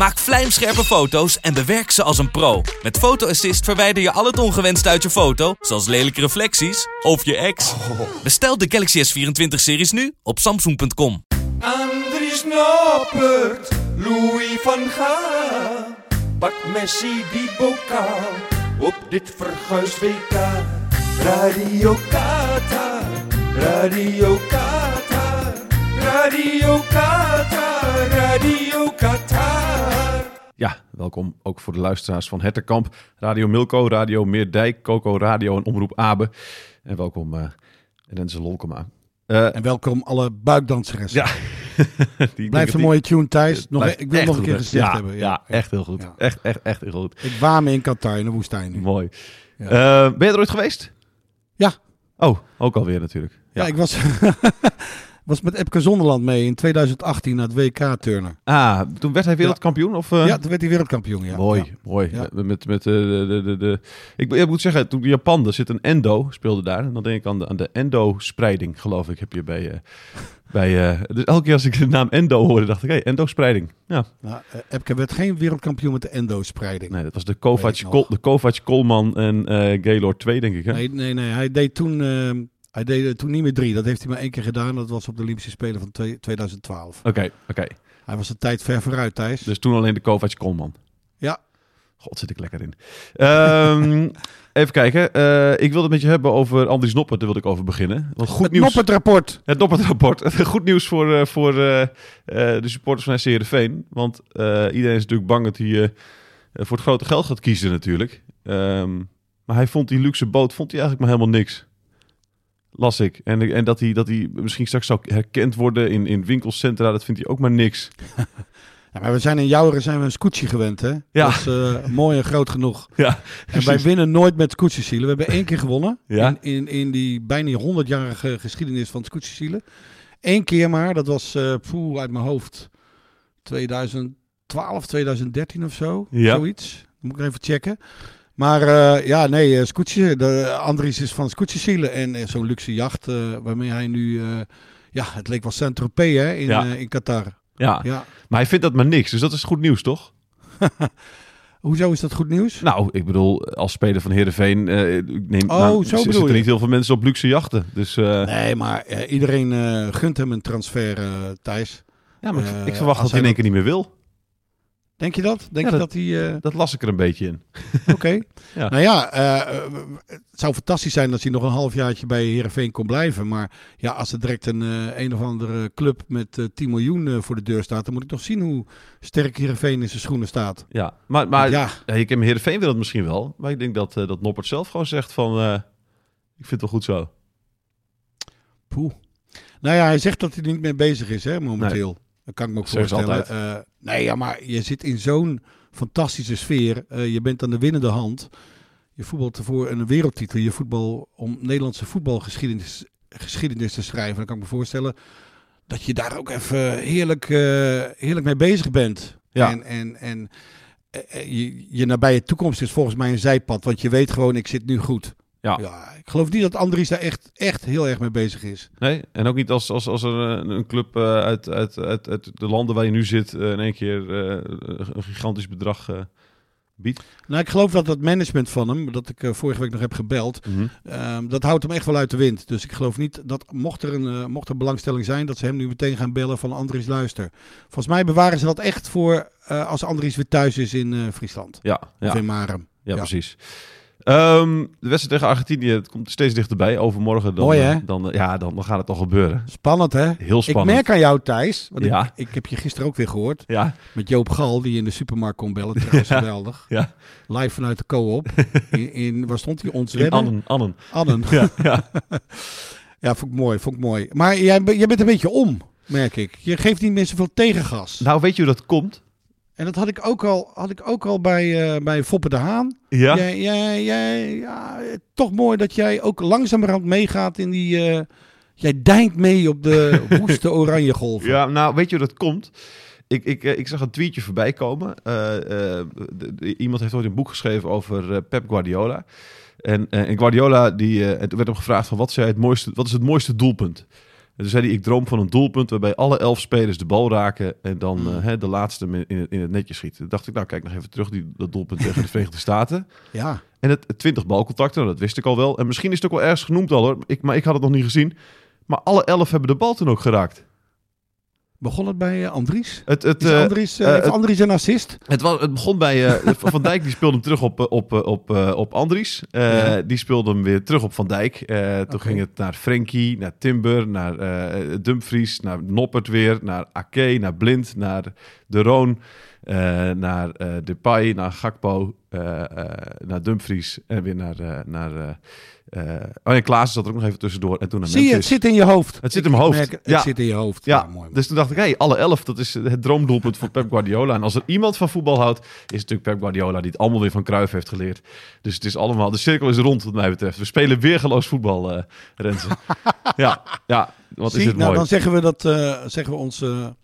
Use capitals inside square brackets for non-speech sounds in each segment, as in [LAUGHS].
Maak vlijmscherpe foto's en bewerk ze als een pro. Met Photo Assist verwijder je al het ongewenst uit je foto, zoals lelijke reflecties of je ex. Bestel de Galaxy S24-series nu op samsung.com. Andries Noppert, Louis van Gaal. Pak Messi die bokaal op dit verguisd WK. Radio Qatar, Radio Radio Qatar, Radio Qatar. Ja, welkom ook voor de luisteraars van Hetterkamp, Radio Milko, Radio Meerdijk, Coco Radio en Omroep Abe. En welkom uh, Renze Lolkema. Uh, en welkom alle buikdanseres. Ja. [LAUGHS] die Blijft een mooie tune, Thijs. Nog, e- ik wil nog een keer gezegd ja, hebben. Ja, ja, echt heel goed. Ja. Echt, echt, echt heel goed. Ik waam me in Qatar, in de woestijn nu. Mooi. Uh, ben je er ooit geweest? Ja. Oh, ook alweer natuurlijk. Ja, ik was, [LAUGHS] was met Epke Zonderland mee in 2018 naar het WK turnen. Ah, toen werd hij wereldkampioen? Of, uh... Ja, toen werd hij wereldkampioen, ja. Mooi, ja. mooi. Met, met, uh, de, de, de, de, Ik, ik moet zeggen, toen Japan, er zit een endo, speelde daar. En dan denk ik aan de, aan de endo-spreiding, geloof ik, heb je bij... Uh, [LAUGHS] bij, dus elke keer als ik de naam endo hoorde, dacht ik, hé, hey, endo-spreiding. Ja. Nou, Epke werd geen wereldkampioen met de endo-spreiding. Nee, dat was de Kovac, de Kovac Kolman en Gaylord 2, denk ik. Hè? Nee, nee, nee. Hij deed toen... Hij deed toen niet meer drie. Dat heeft hij maar één keer gedaan. Dat was op de Olympische Spelen van 2012. Oké, okay, oké. Okay. Hij was de tijd ver vooruit, Thijs. Dus toen alleen de Kovac Kolman. Ja. God, zit ik lekker in. Um, [LAUGHS] even kijken. Uh, ik wilde het met je hebben over Andries Noppert. Daar wilde ik over beginnen. Want goed het nieuws. Noppert-rapport. Het Noppert-rapport. [LAUGHS] goed nieuws voor, uh, voor uh, de supporters van SC Heerenveen. Want iedereen is natuurlijk bang dat hij voor het grote geld gaat kiezen natuurlijk. Um, maar hij vond die luxe boot vond hij eigenlijk maar helemaal niks. Las ik. En, en dat, hij, dat hij misschien straks zou herkend worden in, in winkelcentra, dat vindt hij ook maar niks. [LAUGHS] Ja, maar we zijn in Jouweren zijn we een scootje gewend, hè? Ja. Dat is uh, mooi en groot genoeg. [LAUGHS] Ja, en wij winnen nooit met scootjesielen. We hebben één keer gewonnen [LAUGHS] ja. in, in, in die bijna 100-jarige geschiedenis van scootjesielen. Eén keer maar, dat was uh, poeh, uit mijn hoofd 2012, 2013 of zo. Ja. Zoiets. Moet ik even checken. Maar uh, ja, nee, uh, Scootje, de Andries is van Scootjesielen en uh, zo'n luxe jacht waarmee hij nu, ja, het leek wel Saint-Tropez hè, in, Ja. in Qatar. Ja. Ja. maar hij vindt dat maar niks. Dus dat is goed nieuws, toch? [LAUGHS] Hoezo is dat goed nieuws? Nou, ik bedoel, als speler van Heerenveen uh, ik neem, Oh, nou, zo zitten je. niet heel veel mensen op luxe jachten. Dus uh, Nee, maar eh, iedereen eh, gunt hem een transfer, eh, Thijs. ja, maar ik- eh, ik verwacht dat hij in één keer niet meer wil. Denk je dat? Denk Ja, je dat- hij... eh, Dat las ik er een beetje in. [LAUGHS] Oké. Ja. Nou ja, eh, eh, het zou fantastisch zijn als hij nog een halfjaartje bij Heerenveen kon blijven. Maar ja, als er direct een, een of andere club met eh 10 miljoen voor de deur staat... dan moet ik toch zien hoe sterk Heerenveen in zijn schoenen staat. Ja, maar, maar ja, ik heb Heerenveen wil het misschien wel. Maar ik denk dat, dat Noppert zelf gewoon zegt van... ik vind het wel goed zo. poeh. Nou ja, hij zegt dat hij er niet mee bezig is hè, momenteel. Dat kan ik me ook voorstellen. Eh, nee, ja, maar je zit in zo'n fantastische sfeer. Eh, je bent aan de winnende hand. Je voetbalt voor een wereldtitel. Je voetbal om Nederlandse voetbalgeschiedenis geschiedenis te schrijven. Dan kan ik me voorstellen dat je daar ook even heerlijk, eh, heerlijk mee bezig bent. Ja. En, en, en je, je nabije toekomst is volgens mij een zijpad. Want je weet gewoon, ik zit nu goed. Ja. Ja, ik geloof niet dat Andries daar echt, echt heel erg mee bezig is. Nee, en ook niet als, als, als er een, een club eh, uit, uit, uit, uit de landen waar je nu zit... eh, in één keer eh, een gigantisch bedrag biedt. Nou, ik geloof dat het management van hem, dat ik vorige week nog heb gebeld, Mhm. ehm, dat houdt hem echt wel uit de wind. Dus ik geloof niet dat, mocht er, een, mocht er belangstelling zijn, dat ze hem nu meteen gaan bellen van Andries luister. Volgens mij bewaren ze dat echt voor als Andries weer thuis is in Friesland. Ja, ja. Of in Marem. Ja, Ja. precies. Ehm, de wedstrijd tegen Argentinië het komt steeds dichterbij. Overmorgen dan, Mooi, eh, dan, eh, ja, dan, dan gaat het toch gebeuren. Spannend, hè? Heel Ik spannend. merk aan jou, Thijs. Want Ja. ik, ik heb je gisteren ook weer gehoord. Ja, Met Joop Gal, die in de supermarkt kon bellen. Trouwens, [LAUGHS] Ja. geweldig. ja. Live vanuit de co-op. [LAUGHS] In, in, waar stond hij? Ons In? Annen, Annen. Annen. Ja, [LAUGHS] ja. Ja, vond ik mooi, vond ik mooi. Maar jij, jij bent een beetje om, merk ik. Je geeft niet meer zoveel tegengas. Nou, weet je hoe dat komt? En dat had ik ook al, had ik ook al bij, eh, bij Foppe de Haan. Ja. Jij, jij, jij, ja, toch mooi dat jij ook langzamerhand meegaat in die... eh, jij deint mee op de [LAUGHS] woeste oranje golven. Ja, nou, weet je hoe dat komt? Ik, ik, eh, ik zag een tweetje voorbij komen. De- de- iemand heeft ooit een boek geschreven over Pep Guardiola. En, en Guardiola, die, het werd hem gevraagd van wat, is het mooiste, wat is het mooiste doelpunt? En toen zei hij, ik droom van een doelpunt waarbij alle elf spelers de bal raken en dan Hmm. eh, hè, de laatste in het, in het netje schiet. Toen dacht ik, nou kijk nog even terug, die, dat doelpunt tegen de [LAUGHS] Verenigde Staten. Ja. En het 20 balcontacten, nou, dat wist ik al wel. En misschien is het ook wel ergens genoemd al hoor, ik, maar ik had het nog niet gezien. Maar alle elf hebben de bal toen ook geraakt. Begon het bij eh, Andries? Het, het, Is eh, Andries, eh, heeft Andries een assist? Het, was, het begon bij Van Dijk, die speelde hem terug op, op, op, op Andries. Ja. Die speelde hem weer terug op Van Dijk. Toen ging het naar Frenkie, naar Timber, naar Dumfries, naar Noppert weer, naar Ake, naar Blind, naar De Roon, naar eh Depay, naar Gakpo, eh, eh, naar Dumfries en weer naar... eh, naar eh, eh, oh ja, Klaassen zat er ook nog even tussendoor. En toen naar Zie je, het zit in je hoofd. Het zit in mijn hoofd. Merk, het Ja. zit in je hoofd. Ja, mooi. dus toen dacht ik, hey, alle elf, dat is het droomdoelpunt van Pep Guardiola. En als er iemand van voetbal houdt, is het natuurlijk Pep Guardiola, die het allemaal weer van Cruijff heeft geleerd. Dus het is allemaal, de cirkel is rond wat mij betreft. We spelen weergeloos voetbal, eh Renze. [LAUGHS] ja, ja, wat Zie, is het nou, mooi. dan zeggen we dat, eh, zeggen we onze,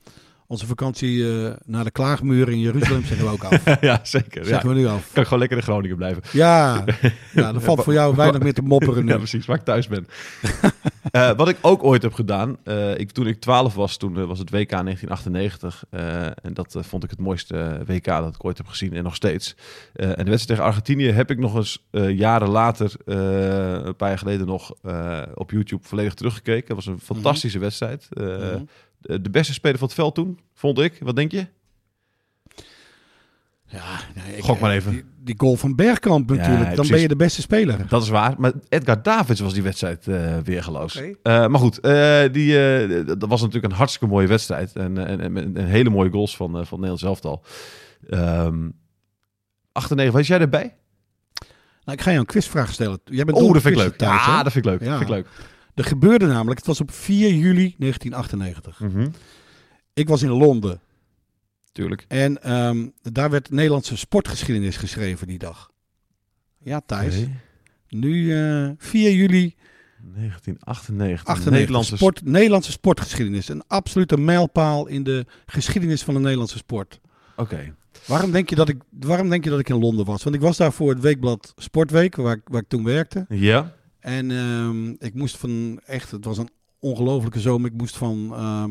onze vakantie eh, naar de klaagmuur in Jeruzalem zeggen we ook af. [LAUGHS] ja, zeker. Ja. Zeggen we nu af. Kan ik gewoon lekker in Groningen blijven. Ja, [LAUGHS] ja er valt voor jou weinig meer te mopperen nu. Ja, precies, waar ik thuis ben. [LAUGHS] Eh, wat ik ook ooit heb gedaan, eh, ik, toen ik 12 was, toen was het WK 1998. eh, en dat vond ik het mooiste WK dat ik ooit heb gezien en nog steeds. En de wedstrijd tegen Argentinië heb ik nog eens jaren later, een paar jaar geleden nog, op YouTube volledig teruggekeken. Het was een fantastische wedstrijd. Eh, Mhm. De, de beste speler van het veld toen, vond ik. Wat denk je? Ja, nee, ik- Gok maar even. Die, die goal van Bergkamp natuurlijk. Dan precies. ben je de beste speler. Dat is waar. Maar Edgar Davids was die wedstrijd eh weergeloos. Eh, maar goed, eh, die, eh, dat was natuurlijk een hartstikke mooie wedstrijd. En, eh, en, en, en, en hele mooie goals van, eh van Nederland elftal. Ehm 98, was jij erbij? Nou, ik ga je een quizvraag stellen. Jij bent Oh, dat vind ik leuk. Ja, hè? dat vind ik leuk. Ja. Dat vind ik leuk. Er gebeurde namelijk, het was op 4 juli 1998. Mhm. Ik was in Londen. Tuurlijk. En ehm, daar werd Nederlandse sportgeschiedenis geschreven die dag. Ja, Thijs. Nu eh 4 juli 1998. 98. Nederlandse sport, Nederlandse sportgeschiedenis. Een absolute mijlpaal in de geschiedenis van de Nederlandse sport. Oké. Waarom denk, je dat ik, waarom denk je dat ik in Londen was? Want ik was daar voor het weekblad Sportweek, waar, ik- waar ik toen werkte. Ja. En ehm, ik moest van, echt, het was een ongelofelijke zomer. Ik moest van, ehm,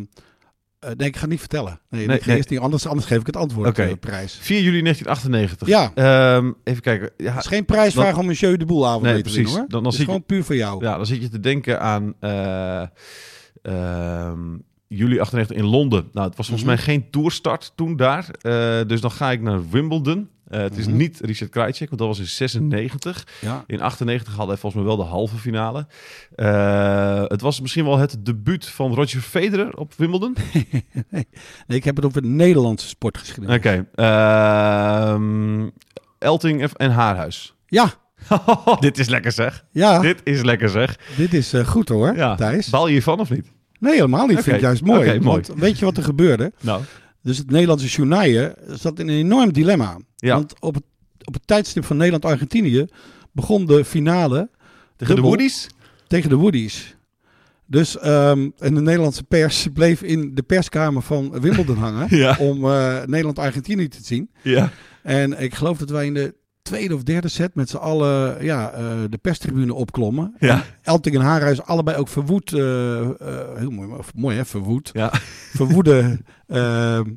eh, nee, ik ga het niet vertellen. Nee, Nee, nee. eerst niet, anders, anders geef ik het antwoord, Oké. eh, prijs. 4 juli 1998. Ja, Ehm, even kijken. Ja, het is geen prijsvraag om een jeu de boel avond Nee, te precies. hoor. Dan- dan het is je- gewoon puur voor jou. Ja, dan zit je te denken aan eh, juli 98 in Londen. Nou, het was volgens Mhm. mij geen toerstart toen daar. Dus dan ga ik naar Wimbledon. Eh, het is Mhm. niet Richard Krajicek, want dat was in 96. Ja. In 98 hadden hij volgens mij wel de halve finale. Eh, het was misschien wel het debuut van Roger Federer op Wimbledon. [LAUGHS] nee, ik heb het over de Nederlandse sportgeschiedenis. Oké. ehm, Elting en- Haarhuis. Ja, [LAUGHS] Dit is lekker zeg. ja, dit, Dit is lekker zeg. is eh, goed hoor, Ja. Thijs. Baal je hiervan of niet? Nee, helemaal niet. Vind ik juist mooi. Mooi. Want weet je wat er gebeurde? Nou. Dus het Nederlandse journaille zat in een enorm dilemma. Ja. Want op het, op het tijdstip van Nederland-Argentinië begon de finale Tegen de. Woodies? tegen de Woodies. Dus ehm, en de Nederlandse pers [LAUGHS] bleef in de perskamer van Wimbledon hangen [LAUGHS] Ja. om eh, Nederland-Argentinië te zien. Ja. En ik geloof dat wij in de tweede of derde set met z'n allen ja, eh, de perstribune opklommen. Ja. Elting en Haarhuis allebei ook verwoed. eh, eh, heel mooi, mooi hè, verwoed. Ja. [LAUGHS] Verwoede,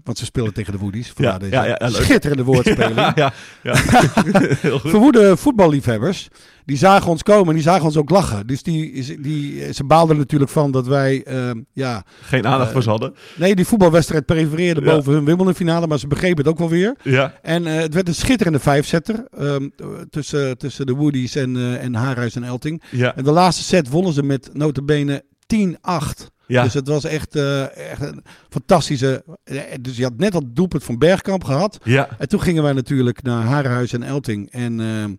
want ze spelen tegen de Woodies. Ja, deze ja, ja, leuk. schitterende woordspeling. [LAUGHS] Ja, ja. [LAUGHS] Verwoede voetballiefhebbers, die zagen ons komen en die zagen ons ook lachen. Dus die, die, ze baalden natuurlijk van dat wij, ehm, ja... Geen aandacht voor ze hadden. Nee, die voetbalwedstrijd prefereerde Ja. boven hun Wimbledon finale, maar ze begrepen het ook wel weer. Ja. En eh, het werd een schitterende vijfzetter ehm, tussen, tussen de Woodies en, eh en Haarhuis en Elting. Ja. En de laatste set wonnen ze met notabene 10-8. Ja. Dus het was echt, eh, echt een fantastische... eh, Dus je had net het doelpunt van Bergkamp gehad. Ja. En toen gingen wij natuurlijk naar Harenhuis en Elting. En ehm,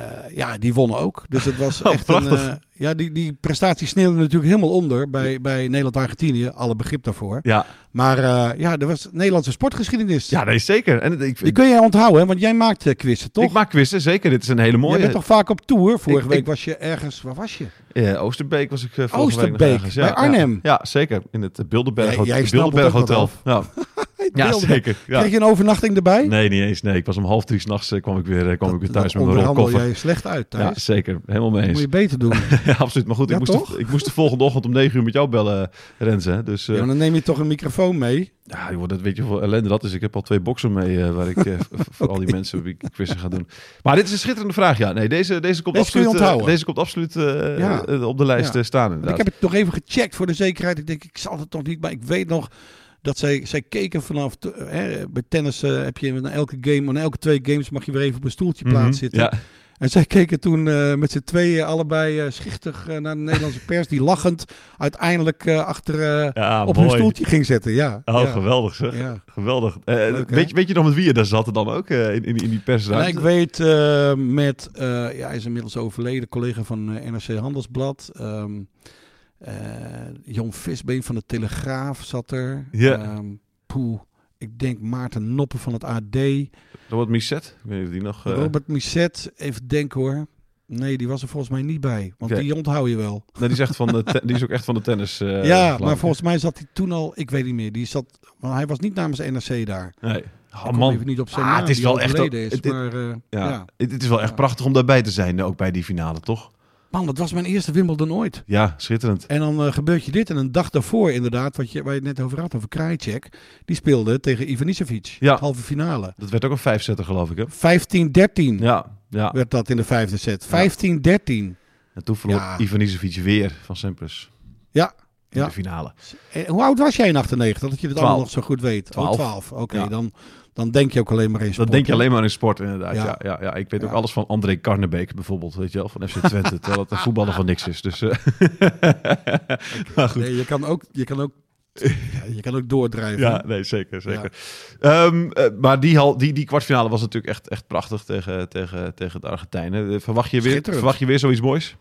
eh, ja, die wonnen ook. Dus het was [LAUGHS] Oh, echt een... eh, ja, die, die prestatie sneeuwde natuurlijk helemaal onder bij, bij Nederland-Argentinië. Alle begrip daarvoor. Ja. Maar eh, ja, dat was Nederlandse sportgeschiedenis. Ja, nee, zeker. En ik, Die kun jij onthouden, hè? want jij maakt quizzen, toch? ik maak quizzen, zeker. Dit is een hele mooie. Jij bent toch vaak op tour? Vorige Ik- week ik- was je ergens... Waar was je? Ja, Oosterbeek was ik vorige week Oosterbeek, ergens. bij Arnhem. Ja, ja, zeker. In het Bilderberg, het snapt Bilderberg Hotel. Ja. [LAUGHS] ja, zeker. Ja. Kreeg je een overnachting erbij? Nee, niet eens. Nee, ik was om half drie s'nachts uh, kwam ik weer, uh, kwam ik weer thuis met mijn rolkoffer. jij slecht uit Ja, zeker. Helemaal mee Dat eens. moet je beter doen. [LAUGHS] ja, absoluut. Maar goed, Ja, ik, moest toch? de, ik moest de volgende ochtend om negen uur met jou bellen, Renze. hè. Dus Ja, maar dan neem je toch een microfoon mee. ja, joh, dat weet je hoeveel ellende dat is. Ik heb al twee boxen mee uh, waar ik [LAUGHS] uh, voor al die mensen ik quizzen ga doen. Maar dit is een schitterende vraag. Ja, nee, deze, deze komt Deze absoluut, deze komt absoluut op de lijst staan. Ik heb het nog even gecheckt voor de zekerheid. Ik denk, ik zal het toch niet. Maar ik weet nog dat zij, zij keken vanaf. te- hè, bij tennis eh, heb je na elke game, na elke twee games mag je weer even op een stoeltje Mhm. plaats zitten. Ja, En zij keken toen eh, met z'n tweeën allebei eh, schichtig eh, naar de Nederlandse pers. Die lachend uiteindelijk eh, achter eh, ja op mooi. hun stoeltje ging zetten. Ja, Oh, ja. geweldig zeg. Ja. Geweldig. Eh, Leuk, weet, je, weet je nog met wie je daar zat dan ook eh, in, in, in die persruimte? ik weet eh, met, eh, ja, hij is inmiddels overleden, collega van eh, NRC Handelsblad. Ehm eh, Jon Visbeen van de Telegraaf zat er. Ja. Poeh, ik denk Maarten Noppen van het AD. Robert Misset? Ik weet niet of die nog... eh, Robert Misset, even denken hoor. Nee, die was er volgens mij niet bij. Want die onthoud je wel. Nee, die is, echt van de die is ook echt van de tennis. eh, ja, maar volgens mij zat hij toen al, ik weet niet meer. Die zat, want hij was niet namens NRC daar. Nee. Oh, man. even niet op zijn Ah, naam, het is wel echt is. het- maar, Ja. ja. Het, het is wel echt prachtig om daarbij te zijn, ook bij die finale, toch? Man, dat was mijn eerste Wimbledon ooit. Ja, schitterend. En dan eh, gebeurt je dit. En een dag daarvoor inderdaad, wat je, waar je het net over had, over Krajicek. Die speelde tegen Ivanisevic. Ja. Halve finale. 15-13 Dat werd ook een vijfzetter, geloof ik, hè? ja. Ja, ja. werd dat in de vijfde set. 15-13. En toen verloor Ja. Ivan Isevic weer van Sampras. Ja. In Ja. de finale. En hoe oud was jij in 98? Dat je het allemaal nog zo goed weet. Twaalf. Oh, 12. Oké, Ja. dan, dan denk je ook alleen maar in Dat sport, denk je alleen maar in sport, inderdaad. Ja. Ja. Ja, ja, Ik weet ook alles van André Karnebeek bijvoorbeeld, weet je wel, van FC Twente. terwijl het een voetballer van niks is. Dus, eh, maar goed. Nee, je kan ook, je kan ook, je kan ook doordrijven. Ja, nee, zeker. zeker. Ehm, eh, maar die, hal, die, die kwartfinale was natuurlijk echt, echt prachtig tegen, tegen, tegen de Argentijnen. Eh, Verwacht je, weer, verwacht je weer zoiets moois?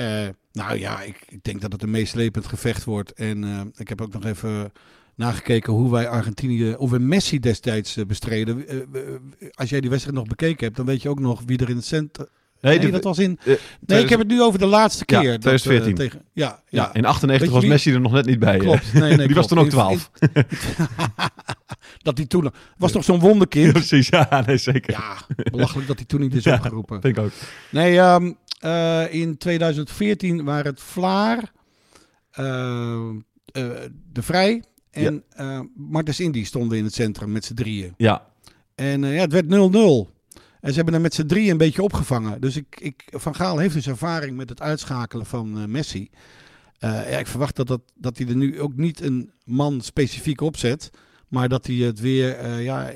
Eh, nou ja, ik, ik denk dat het een meeslepend gevecht wordt. En eh, ik heb ook nog even nagekeken hoe wij Argentinië, of we Messi destijds eh, bestreden. Als jij die wedstrijd nog bekeken hebt, dan weet je ook nog wie er in het centrum... Nee, de- dat was in... Nee, ik heb het nu over de laatste Ja, keer. dat, eh, 2014. tegen, ja, Ja, ja. in 98 Weet je was Messi er nog net niet bij. Klopt. Nee, nee, [LAUGHS] die was toen ook In- 12. [LAUGHS] dat hij toen... Was toch zo'n Ja, wonderkind? precies, ja, nee, zeker. Ja, belachelijk dat hij toen niet is [LAUGHS] Ja. opgeroepen. Vind ik ook. Nee, ehm, eh, in 2014 waren het Vlaar, eh, eh, De Vrij en eh Martens Indy stonden in het centrum met z'n drieën. Ja, En ja, het werd 0-0. En ze hebben er met z'n drieën een beetje opgevangen. Dus ik, ik, Van Gaal heeft dus ervaring met het uitschakelen van Messi. Ja, ik verwacht dat, dat, dat hij er nu ook niet een man specifiek opzet. Maar dat hij het weer ja,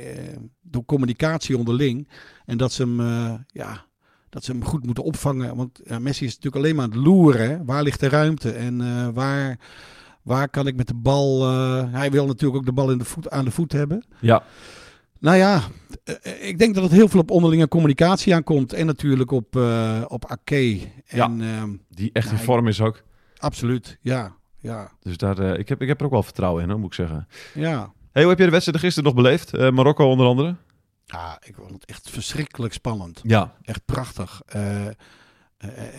door communicatie onderling. En dat ze hem, ja, dat ze hem goed moeten opvangen. Want ja, Messi is natuurlijk alleen maar aan het loeren. hè. Waar ligt de ruimte? En eh, waar, waar kan ik met de bal... eh, hij wil natuurlijk ook de bal in de voet, aan de voet hebben. ja. Nou ja, eh, ik denk dat het heel veel op onderlinge communicatie aankomt. En natuurlijk op, eh op Ake. En ehm, die echt in Ja, vorm is ook. absoluut, ja. Ja, Dus daar, ik, heb, ik heb er ook wel vertrouwen in, hoor, moet ik zeggen. ja. Hey, hoe heb je de wedstrijd gisteren nog beleefd? Marokko onder andere? Ja, ik vond het echt verschrikkelijk spannend. Ja. Echt prachtig. Eh, eh,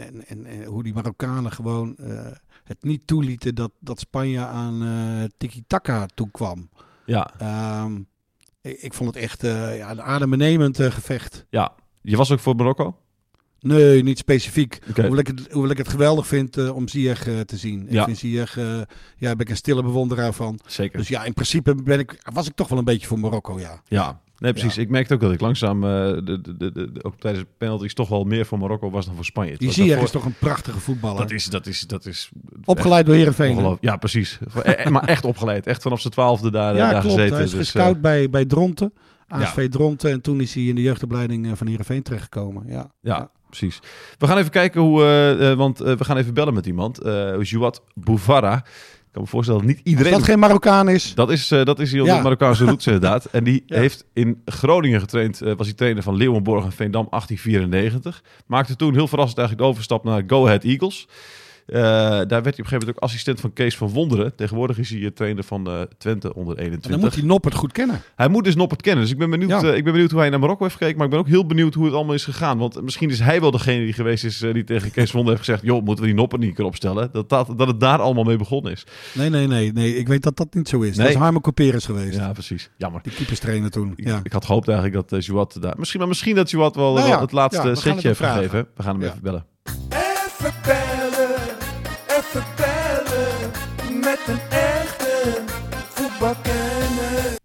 en, en, en hoe die Marokkanen gewoon eh, het niet toelieten dat, dat Spanje aan eh tiki-taka toekwam. Ja. Ehm, ik, ik vond het echt ja, een adembenemend gevecht. ja. Je was ook voor Marokko? Nee, niet specifiek. Oké. Hoewel, ik het, hoewel ik het geweldig vind om Ziyech te zien. Ja. Ik vind Ziyech, ja, ben ik een stille bewonderaar van. Zeker. Dus ja, in principe ben ik, was ik toch wel een beetje voor Marokko, ja. Ja, Nee, precies. Ik merkte ook dat ik langzaam, uh, de, de, de, ook tijdens de penalties, toch wel meer voor Marokko was dan voor Spanje. Die Ziyech is toch een prachtige voetballer? Dat is, dat is, dat is... Opgeleid door Heerenveen. Ja, precies. maar echt opgeleid. Echt vanaf zijn twaalfde daar, ja, daar klopt. gezeten. Hij is dus, gescout bij, bij Dronten. ASV ja. Dronten. En toen is hij in de jeugdopleiding van Heerenveen terechtgekomen. Ja, ja, ja. precies. We gaan even kijken hoe... Uh, want we gaan even bellen met iemand. Uh, Jouad Bouvara kan me voorstellen dat niet iedereen... Als dat geen Marokkaan is. Dat is, uh, dat is ja. de Marokkaanse roots inderdaad. En die [LAUGHS] ja. heeft in Groningen getraind. Uh, was hij trainer van Leeuwenborg en Veendam 1894. Maakte toen heel verrassend eigenlijk de overstap naar Go Ahead Eagles. Uh, daar werd hij op een gegeven moment ook assistent van Kees van Wonderen. Tegenwoordig is hij trainer van uh, Twente onder 21. En dan moet hij Noppert goed kennen. Hij moet dus Noppert kennen. Dus ik ben, benieuwd, ja. uh, ik ben benieuwd hoe hij naar Marokko heeft gekeken. Maar ik ben ook heel benieuwd hoe het allemaal is gegaan. Want misschien is hij wel degene die geweest is die tegen Kees van Wonderen heeft gezegd... joh, moeten we die Noppert niet kunnen opstellen? Dat, dat, dat het daar allemaal mee begonnen is. Nee, nee, nee. nee. Ik weet dat dat niet zo is. Nee. Dat is Harmo Couperus geweest. Ja, precies. Jammer. Die keeperstrainer toen. Ja. Ik, ik, had gehoopt eigenlijk dat uh, Jouat daar... Misschien, maar misschien dat Jouat wel, nou, wel het laatste ja, setje heeft gegeven. We gaan hem even bellen. Even bellen.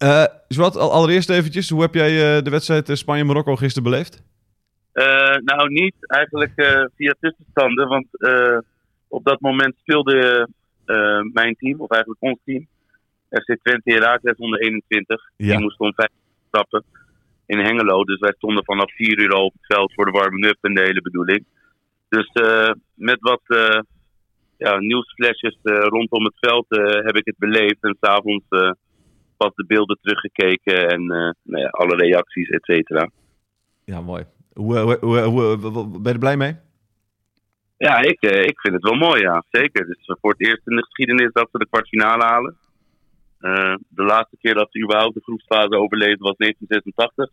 Uh, Zwat, allereerst eventjes, hoe heb jij uh, de wedstrijd Spanje-Marokko gisteren beleefd? Uh, nou, niet eigenlijk via tussenstanden, want op dat moment speelde mijn team, of eigenlijk ons team, FC Twente Herakles onder 21. Ja. Die moest om vijf stappen in Hengelo. Dus wij stonden vanaf 4 uur al op het veld voor de warming-up en de hele bedoeling. Dus met wat ja, nieuwsflesjes uh, rondom het veld uh, heb ik het beleefd. En s'avonds uh, pas de beelden teruggekeken en nou ja, alle reacties, et cetera. Ja, mooi. Hoe, hoe, hoe, ben je er blij mee? Ja, ik, ik vind het wel mooi, ja. Zeker. Dus voor het eerst in de geschiedenis dat we de kwartfinale halen. de laatste keer dat we überhaupt de groepsfase overleefden was 1986.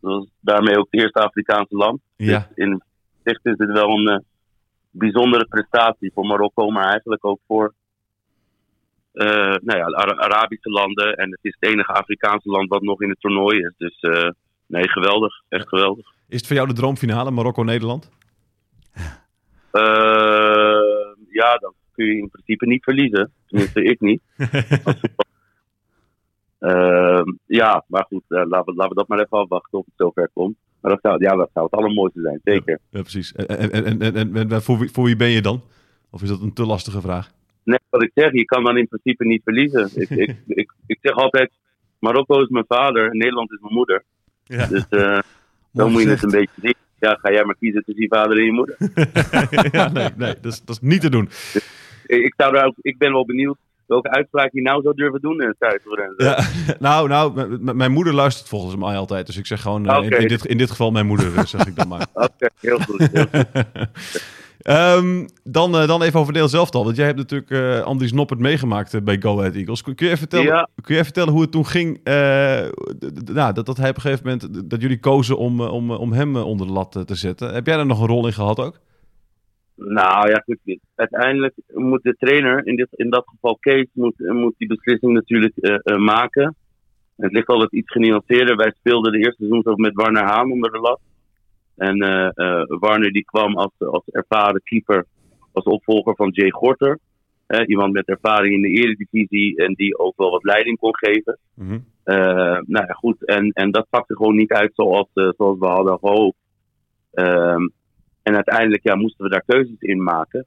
Dat was daarmee ook het eerste Afrikaanse land. Ja. Dus in zicht is dit wel een bijzondere prestatie voor Marokko, maar eigenlijk ook voor uh, nou ja, Ara Arabische landen. En het is het enige Afrikaanse land wat nog in het toernooi is. Dus uh, nee, geweldig. Echt geweldig. Is het voor jou de droomfinale, Marokko-Nederland? Uh, ja, dan kun je in principe niet verliezen. Tenminste, ik niet. [LAUGHS] ja, maar goed, laten, we, laten we dat maar even afwachten of het zover komt. Maar dat zou, ja, dat zou het allermooiste zijn, zeker. Ja, ja precies. En, en, en, en, en voor, wie, voor wie ben je dan? Of is dat een te lastige vraag? Nee, wat ik zeg, je kan dan in principe niet verliezen. [LAUGHS] ik, ik, ik, ik zeg altijd, Marokko is mijn vader en Nederland is mijn moeder. Ja. Dus uh, zo moet je het een beetje zien. Ja, ga jij maar kiezen tussen je vader en je moeder. [LAUGHS] ja, nee, nee dat, is, dat is niet te doen. Dus, ik, zou daar ook, ik ben wel benieuwd welke uitspraak je nou zou durven doen in het. Ja, [LAUGHS] nou, nou, mijn moeder luistert volgens mij altijd. Dus ik zeg gewoon, okay. in, in, dit, in dit geval mijn moeder, zeg ik dan maar. [LAUGHS] Oké, okay, heel goed. Heel goed. um, [LAUGHS] dan, uh, dan even over deel zelf al. Want jij hebt natuurlijk uh, Andries Noppert meegemaakt uh, bij Go Ahead Eagles. Kun, kun, je vertellen, ja. kun je vertellen hoe het toen ging? nou, dat, dat hij op een gegeven moment, dat jullie kozen om, om, om hem onder de lat te zetten. Heb jij daar nog een rol in gehad ook? Nou ja, goed. Uiteindelijk moet de trainer, in, dit, in dat geval Kees, moet, moet die beslissing natuurlijk uh, uh, maken. Het ligt altijd iets genuanceerder. Wij speelden de eerste seizoen ook met Warner Haan onder de lat. En uh, Warner die kwam als, als ervaren keeper, als opvolger van Jay Gorter. iemand met ervaring in de eredivisie en die ook wel wat leiding kon geven. Mm -hmm. nou ja, goed. En, en dat pakte gewoon niet uit zoals, zoals we hadden gehoopt. Ehm, en uiteindelijk ja, moesten we daar keuzes in maken.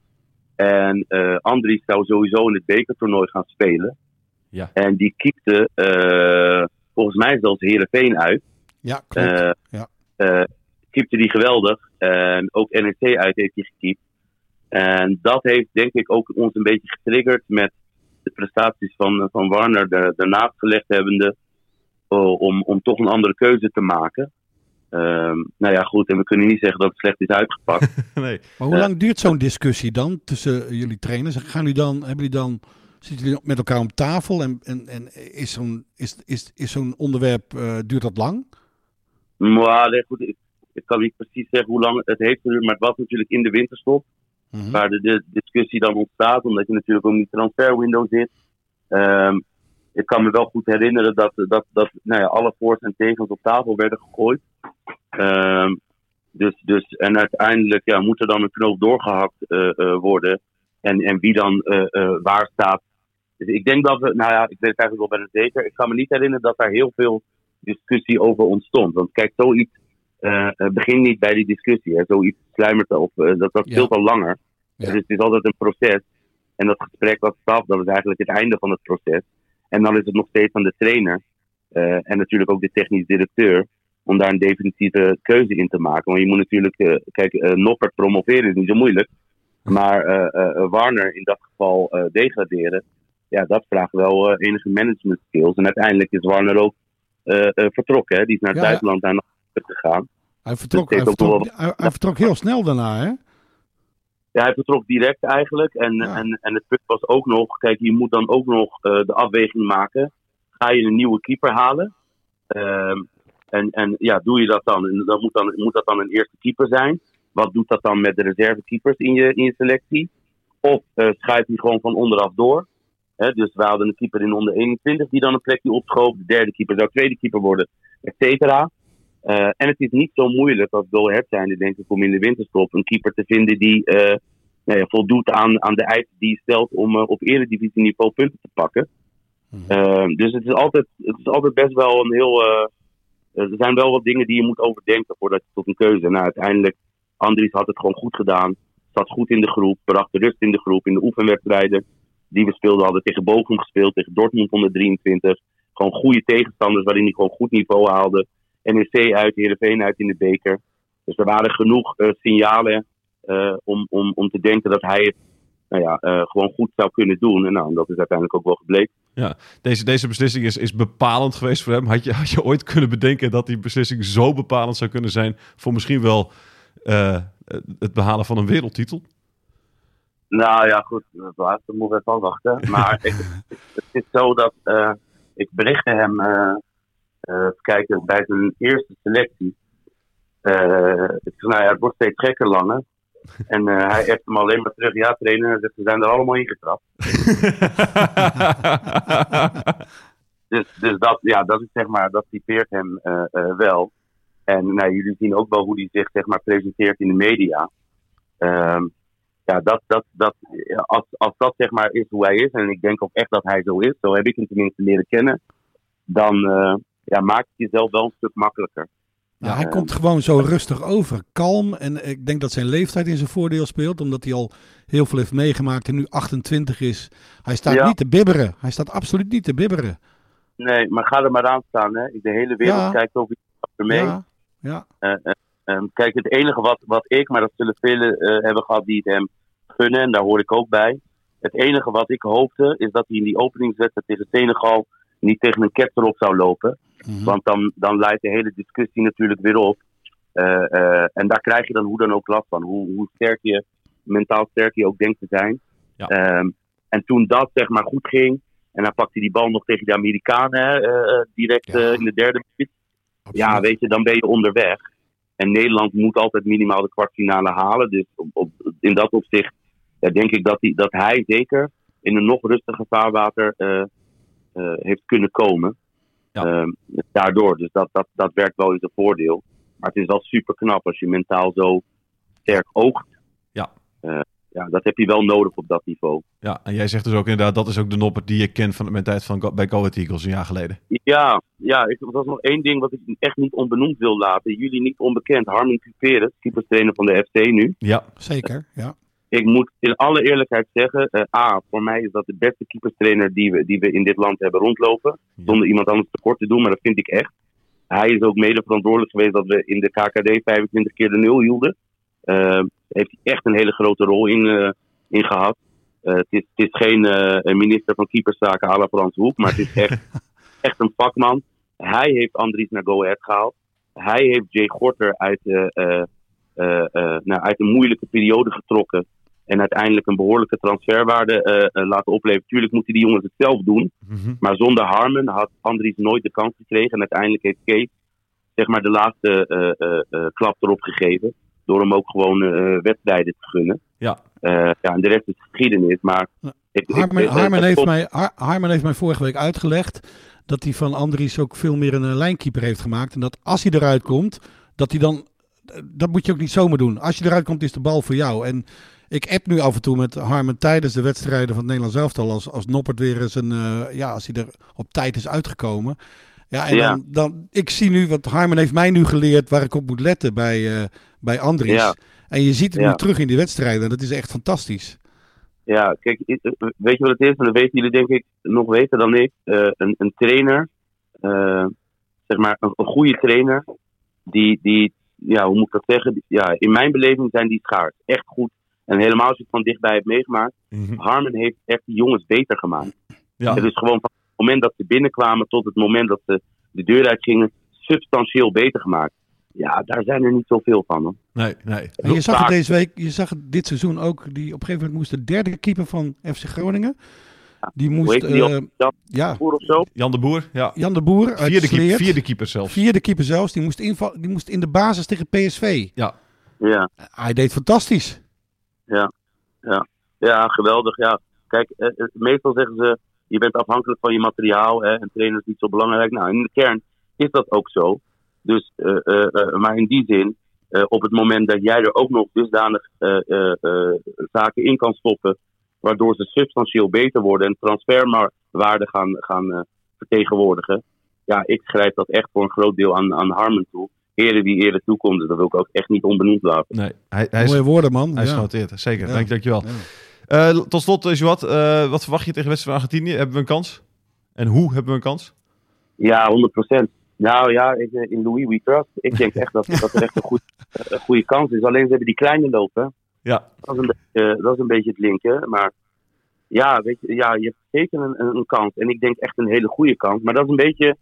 En uh, Andries zou sowieso in het bekertoernooi gaan spelen. Ja. En die kiepte uh, volgens mij zelfs Heerenveen uit. Ja, klopt. Uh, ja. kiepte die geweldig. En ook NEC uit heeft hij gekiept. En dat heeft denk ik ook ons een beetje getriggerd met de prestaties van, van Warner daarnaast gelegd hebbende. Om, om toch een andere keuze te maken. Um, nou ja, goed, en we kunnen niet zeggen dat het slecht is uitgepakt. [LAUGHS] nee. Maar hoe lang duurt zo'n discussie dan tussen jullie trainers? Gaan jullie dan, hebben jullie dan, zitten jullie met elkaar om tafel en, en, en is zo'n is, is, is zo'n onderwerp, uh, duurt dat lang? Maar, nee, goed, ik, ik, kan niet precies zeggen hoe lang het heeft geduurd, maar het was natuurlijk in de winterstop. Mm -hmm. Waar de, de, discussie dan ontstaat, omdat je natuurlijk ook in die transferwindow zit. Um, ik kan me wel goed herinneren dat, dat, dat nou ja, alle voor's en tegens op tafel werden gegooid. Um, dus, dus, en uiteindelijk ja, moet er dan een knoop doorgehakt uh, uh, worden. En, en wie dan uh, waar staat. Dus ik denk dat we, nou ja, ik weet het eigenlijk wel bijna zeker. Ik kan me niet herinneren dat daar heel veel discussie over ontstond. Want kijk, zoiets begint niet bij die discussie. Hè. Zoiets sluimert op, dat, dat Ja. al langer. Ja. Dus het is altijd een proces. En dat gesprek wat staf, dat is eigenlijk het einde van het proces. En dan is het nog steeds aan de trainer eh, en natuurlijk ook de technisch directeur om daar een definitieve keuze in te maken. Want je moet natuurlijk, eh, kijk, eh Noppert promoveren is niet zo moeilijk. Maar eh, Warner in dat geval degraderen, ja, dat vraagt wel enige management skills. En uiteindelijk is Warner ook vertrokken. Hè? Die is naar het Ja, ja. buitenland en naar Noppert gegaan. Hij vertrok, Dat hij, vertrok, hij, hij vertrok heel snel daarna, hè? Ja, hij vertrok direct eigenlijk. En, Ja. en, en het punt was ook nog, kijk, je moet dan ook nog de afweging maken. Ga je een nieuwe keeper halen? Ehm, en, en ja, doe je dat dan? En dan moet, dan? moet dat dan een eerste keeper zijn? Wat doet dat dan met de reservekeepers in je, in je selectie? Of eh schuif je gewoon van onderaf door? Hè, dus we hadden een keeper in onder 21 die dan een plekje opschoof. De derde keeper zou tweede keeper worden, et cetera. Eh, en het is niet zo moeilijk als Go Ahead zijnde, denk ik, om in de winterstop een keeper te vinden die eh, nou ja, voldoet aan, aan de eisen die je stelt om eh, op eredivisieniveau punten te pakken. Eh, dus het is, altijd, het is altijd best wel een heel. Eh, er zijn wel wat dingen die je moet overdenken voordat je tot een keuze. Nou, uiteindelijk, Andries had het gewoon goed gedaan. Zat goed in de groep, bracht de rust in de groep in de oefenwedstrijden die we speelden. Hadden tegen Bochum gespeeld, tegen Dortmund onder 23. Gewoon goede tegenstanders waarin hij gewoon goed niveau haalde. NEC uit, Heerenveen uit in de beker. Dus er waren genoeg eh, signalen eh, om, om, om te denken dat hij het nou ja, gewoon goed zou kunnen doen. En nou, dat is uiteindelijk ook wel gebleken. Ja, deze, deze beslissing is, is bepalend geweest voor hem. Had je, had je ooit kunnen bedenken dat die beslissing zo bepalend zou kunnen zijn voor misschien wel eh, het behalen van een wereldtitel? Nou ja, goed, laatste moeten we even afwachten. [LAUGHS] Maar ik, het is zo dat eh, ik berichtte hem, eh, kijken, bij zijn eerste selectie. Ik zei, nou ja, het wordt steeds gekker langer. En eh, hij heeft hem alleen maar terug, ja zegt, ze zijn er allemaal ingetrapt. [LAUGHS] Dus, dus dat, ja, dat is zeg maar, dat typeert hem eh, eh, wel. En nou, jullie zien ook wel hoe hij zich zeg maar, presenteert in de media. Ehm, ja, dat, dat, dat, als, als dat zeg maar is hoe hij is, en ik denk ook echt dat hij zo is, zo heb ik hem tenminste leren kennen, dan ja, maakt het jezelf wel een stuk makkelijker. Ja, hij komt gewoon zo rustig over. Kalm. En ik denk dat zijn leeftijd in zijn voordeel speelt. Omdat hij al heel veel heeft meegemaakt en nu 28 is. Hij staat Ja. niet te bibberen. Hij staat absoluut niet te bibberen. Nee, maar ga er maar aan staan. Hè. De hele wereld Ja. kijkt over je mee. Ja, ja. Ehm, kijk, het enige wat, wat ik, maar dat zullen velen eh, hebben gehad die het hem gunnen, en daar hoor ik ook bij. Het enige wat ik hoopte, is dat hij in die openingswedstrijd tegen Senegal niet tegen een ketser op zou lopen. Mhm. Want dan, dan leidt de hele discussie natuurlijk weer op. Eh, eh, en daar krijg je dan hoe dan ook last van. Hoe, hoe sterk je, mentaal sterk je ook denkt te zijn. Ja. Ehm, en toen dat zeg maar goed ging, en dan pakte hij die bal nog tegen de Amerikanen hè, eh, direct Ja. in de derde minuut. Ja, weet je, dan ben je onderweg. En Nederland moet altijd minimaal de kwartfinale halen. Dus op, op, in dat opzicht denk ik dat, hij dat hij zeker in een nog rustiger vaarwater heeft kunnen komen. Ja. Ehm, daardoor. Dus dat, dat, dat werkt wel in zijn voordeel. Maar het is wel super knap als je mentaal zo sterk oogt. Ja. Eh, ja, dat heb je wel nodig op dat niveau. Ja, en jij zegt dus ook inderdaad, dat is ook de nopper die je kent van mijn tijd van, Go- bij Go Ahead Eagles een jaar geleden. Ja, ja ik, dat is nog één ding wat ik echt niet onbenoemd wil laten. Jullie niet onbekend. Harmon Cuperes, keeperstrainer van de FC nu. Ja, Zeker, ja. Ik moet in alle eerlijkheid zeggen, eh, A, voor mij is dat de beste keeperstrainer die we, die we in dit land hebben rondlopen. Zonder iemand anders tekort te doen, maar dat vind ik echt. Hij is ook mede verantwoordelijk geweest dat we in de KKD 25 keer de nul hielden. Eh, heeft hij echt een hele grote rol in, eh, in gehad. Eh, het, is, het is geen een minister van keeperszaken à la Frans Hoek, maar het is echt, [LAUGHS] echt een vakman. Hij heeft Andries naar Go Ahead gehaald. Hij heeft Jay Gorter uit, nou, uit een moeilijke periode getrokken. En uiteindelijk een behoorlijke transferwaarde eh, eh, laten opleveren. Tuurlijk moeten die jongens het zelf doen. Mhm. Maar zonder Harmon had Andries nooit de kans gekregen. En uiteindelijk heeft Kees zeg maar, de laatste eh, eh, eh, klap erop gegeven. Door hem ook gewoon eh, wedstrijden te gunnen. Ja. Eh, ja, en de rest is geschiedenis. Maar ik, heeft mij, Har- Harmen heeft mij vorige week uitgelegd dat hij van Andries ook veel meer een lijnkeeper heeft gemaakt. En dat als hij eruit komt, dat hij dan... Dat moet je ook niet zomaar doen. Als je eruit komt, is de bal voor jou. En ik app nu af en toe met Harmen tijdens de wedstrijden van het Nederlands elftal. Als, als Noppert weer eens een... eh, ja, als hij er op tijd is uitgekomen. Ja, en Ja. Dan, dan, ik zie nu, want Harman heeft mij nu geleerd waar ik op moet letten bij, eh bij Andries. Ja. En je ziet hem Ja. nu terug in die wedstrijden. Dat is echt fantastisch. Ja, kijk, eh, weet je wat het is? En dat weten jullie denk ik nog beter dan ik. Een, een trainer, zeg maar een, een goede trainer, die, die, ja, hoe moet ik dat zeggen? Ja, in mijn beleving zijn die schaars. Echt goed. En helemaal als je het van dichtbij hebt meegemaakt. Mhm. Harmon heeft echt die jongens beter gemaakt. Ja. Het is gewoon van het moment dat ze binnenkwamen tot het moment dat ze de deur uitgingen, substantieel beter gemaakt. Ja, daar zijn er niet zoveel van. Hoor. Nee, nee. En je zag het deze week, je zag het dit seizoen ook. Die op een gegeven moment moest de derde keeper van FC Groningen. Die moest, die? eh, Jan ja, Boer of zo? Jan de Boer, ja. Jan de Boer uit Vierde, keeper, Sleert. vierde keeper zelfs. Vierde keeper zelfs. Die moest, inval, die moest in de basis tegen PSV. Ja. Ja. Hij deed fantastisch. Ja, geweldig. Ja. Kijk, eh, eh, meestal zeggen ze, je bent afhankelijk van je materiaal hè, en trainen is niet zo belangrijk. Nou, in de kern is dat ook zo. Dus, eh, eh, eh, maar in die zin, eh, op het moment dat jij er ook nog dusdanig eh, eh, eh, zaken in kan stoppen, waardoor ze substantieel beter worden en transferwaarde gaan, gaan eh, vertegenwoordigen. Ja, ik schrijf dat echt voor een groot deel aan, aan Harmon toe. Heren wie eerder toekomt, dat wil ik ook echt niet onbenoemd laten. Nee, hij, hij is, Mooie woorden, man. hij is ja. genoteerd. Zeker, Ja. dank, dankjewel. Ja. Eh, tot slot, uh, Joat, eh, wat verwacht je tegen wedstrijd van Argentinië? Hebben we een kans? En hoe hebben we een kans? Ja, 100%. Nou ja, eh, in Louis We Trust. Ik denk [LAUGHS] echt dat, dat er echt een, goed, een goede kans is. Alleen ze hebben die kleine lopen. Ja, Dat is een beetje, dat is een, beetje het linken. Maar ja, weet je, ja, je hebt zeker een, een, kans. En ik denk echt een hele goede kans. Maar dat is een beetje,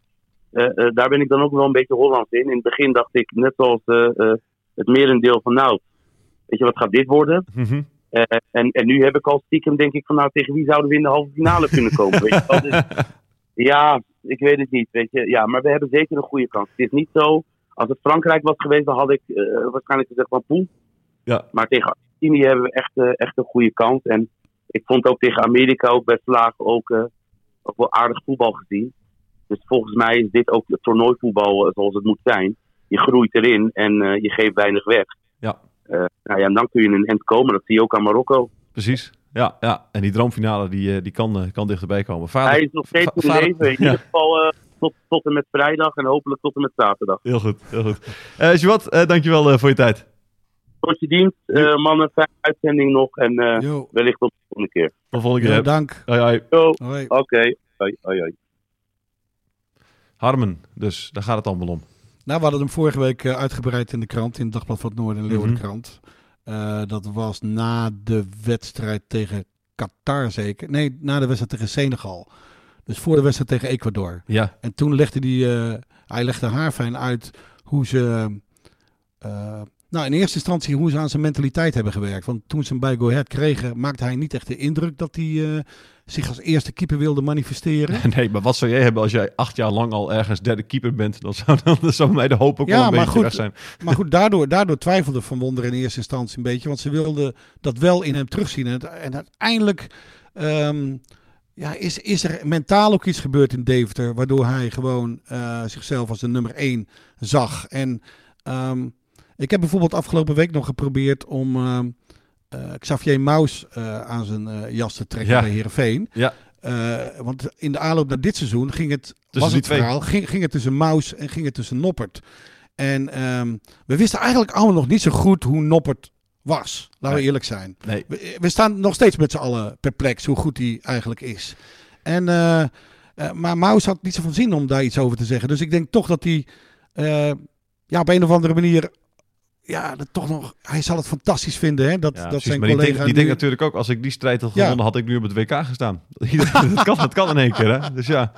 eh, eh, daar ben ik dan ook wel een beetje Hollands in. In het begin dacht ik, net zoals eh, het merendeel van nou, weet je wat gaat dit worden? Mhm. En, en nu heb ik al stiekem denk ik van nou, tegen wie zouden we in de halve finale kunnen komen? Weet je? Dus, [LAUGHS] ja, ik weet het niet. Weet je. Ja, maar we hebben zeker een goede kans. Het is niet zo, als het Frankrijk was geweest, dan had ik waarschijnlijk gezegd van poeh. Ja. Maar tegen Argentinië hebben we echt, eh, echt een goede kans. En ik vond ook tegen Amerika ook bij Vlagen ook, eh, ook wel aardig voetbal gezien. Dus volgens mij is dit ook het toernooivoetbal eh, zoals het moet zijn. Je groeit erin en je geeft weinig weg. Ja. Nou ja, en dan kun je in een end komen. Dat zie je ook aan Marokko. precies. Ja, ja, en die droomfinale die, die kan, kan dichterbij komen. Vader, Hij is nog steeds in vader- leven. In Ja. ieder geval eh, tot, tot en met vrijdag en hopelijk tot en met zaterdag. Heel goed, heel goed. Joat, eh, dankjewel voor je tijd. Tot je dienst, eh, mannen. Fijne uitzending nog en eh, wellicht tot de volgende keer. Tot de volgende keer. dank. Hoi, hoi. Oké. Hoi, hoi, hoi. Harmen, dus daar gaat het allemaal om. Nou, we hadden hem vorige week eh, uitgebreid in de krant, in het Dagblad van het Noorden en Mhm. Leeuwardenkrant. Eh, dat was na de wedstrijd tegen Qatar zeker. Nee, na de wedstrijd tegen Senegal. Dus voor de wedstrijd tegen Ecuador. Ja, En toen legde hij, eh, hij legde haarfijn uit hoe ze, eh, nou in eerste instantie hoe ze aan zijn mentaliteit hebben gewerkt. Want toen ze hem bij Go Ahead kregen, maakte hij niet echt de indruk dat hij eh, zich als eerste keeper wilde manifesteren. [LAUGHS] nee, maar wat zou jij hebben als jij acht jaar lang al ergens derde keeper bent? Dan zou, dan [LAUGHS] zou mij de hoop ook Ja, wel een beetje goed. weg zijn. [LAUGHS] Maar goed, daardoor, daardoor twijfelde Van Wonder in eerste instantie een beetje. Want ze wilden dat wel in hem terugzien. En, en uiteindelijk ehm, ja, is, is er mentaal ook iets gebeurd in Deventer. Waardoor hij gewoon eh, zichzelf als de nummer één zag. En ehm, ik heb bijvoorbeeld afgelopen week nog geprobeerd om ehm, eh, Xavier Maus eh, aan zijn eh, jas te trekken Ja. bij Heerenveen. Ja. Want in de aanloop naar dit seizoen ging het, was het verhaal, ging, ging het tussen Maus en ging het tussen Noppert. En ehm, we wisten eigenlijk allemaal nog niet zo goed hoe Noppert was. Laten we eerlijk zijn. Nee, We, we staan nog steeds met z'n allen perplex hoe goed hij eigenlijk is. En, maar Maus had niet zoveel zin om daar iets over te zeggen. Dus ik denk toch dat hij ja, op een of andere manier... Ja, dat toch nog, hij zal het fantastisch vinden hè, dat, ja, dat precies. zijn maar die, collega die nu- denkt natuurlijk ook, als ik die strijd had Ja. gewonnen, had ik nu op het WK gestaan. [LAUGHS] dat, kan, dat kan in één keer, hè? Dus ja.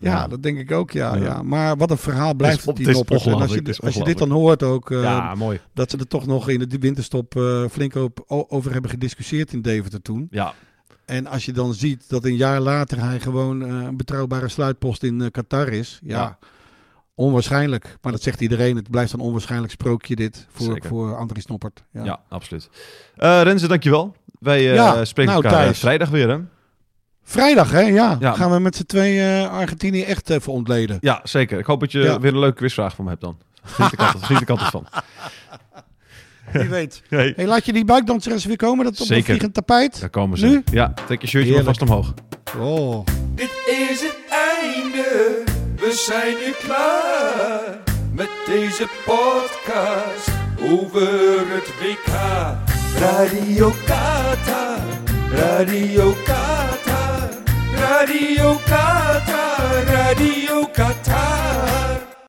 Ja, dat denk ik ook, ja. Ja. ja. Maar wat een verhaal blijft op- het, die. En als je, is als je dit dan hoort ook, eh, ja, mooi. dat ze er toch nog in de winterstop eh, flink op, over hebben gediscussieerd in Deventer toen. Ja, En als je dan ziet dat een jaar later hij gewoon eh, een betrouwbare sluitpost in Qatar is. Ja. Onwaarschijnlijk. Maar dat zegt iedereen. Het blijft een onwaarschijnlijk sprookje dit voor, Zeker. voor Andries Noppert. Ja. ja. absoluut. Eh Renze, dankjewel. Wij eh, Ja, spreken nou, elkaar eh, vrijdag weer, hè? Vrijdag, hè? Ja. Ja. Gaan we met z'n twee eh, Argentinië echt even ontleden. Ja, zeker. Ik hoop dat je Ja. weer een leuke quizvraag van me hebt dan. Ik altijd, geniet ik altijd van. Wie weet. [LAUGHS] Hey, Hey, laat je die buikdanseres weer komen? Dat op Zeker. een vliegend tapijt? daar komen ze. Nu? Ja, trek je shirtje maar vast omhoog. Oh. Dit is het einde We zijn nu klaar met deze podcast over het WK. Radio Qatar, Radio Qatar, Radio Qatar, Radio Qatar.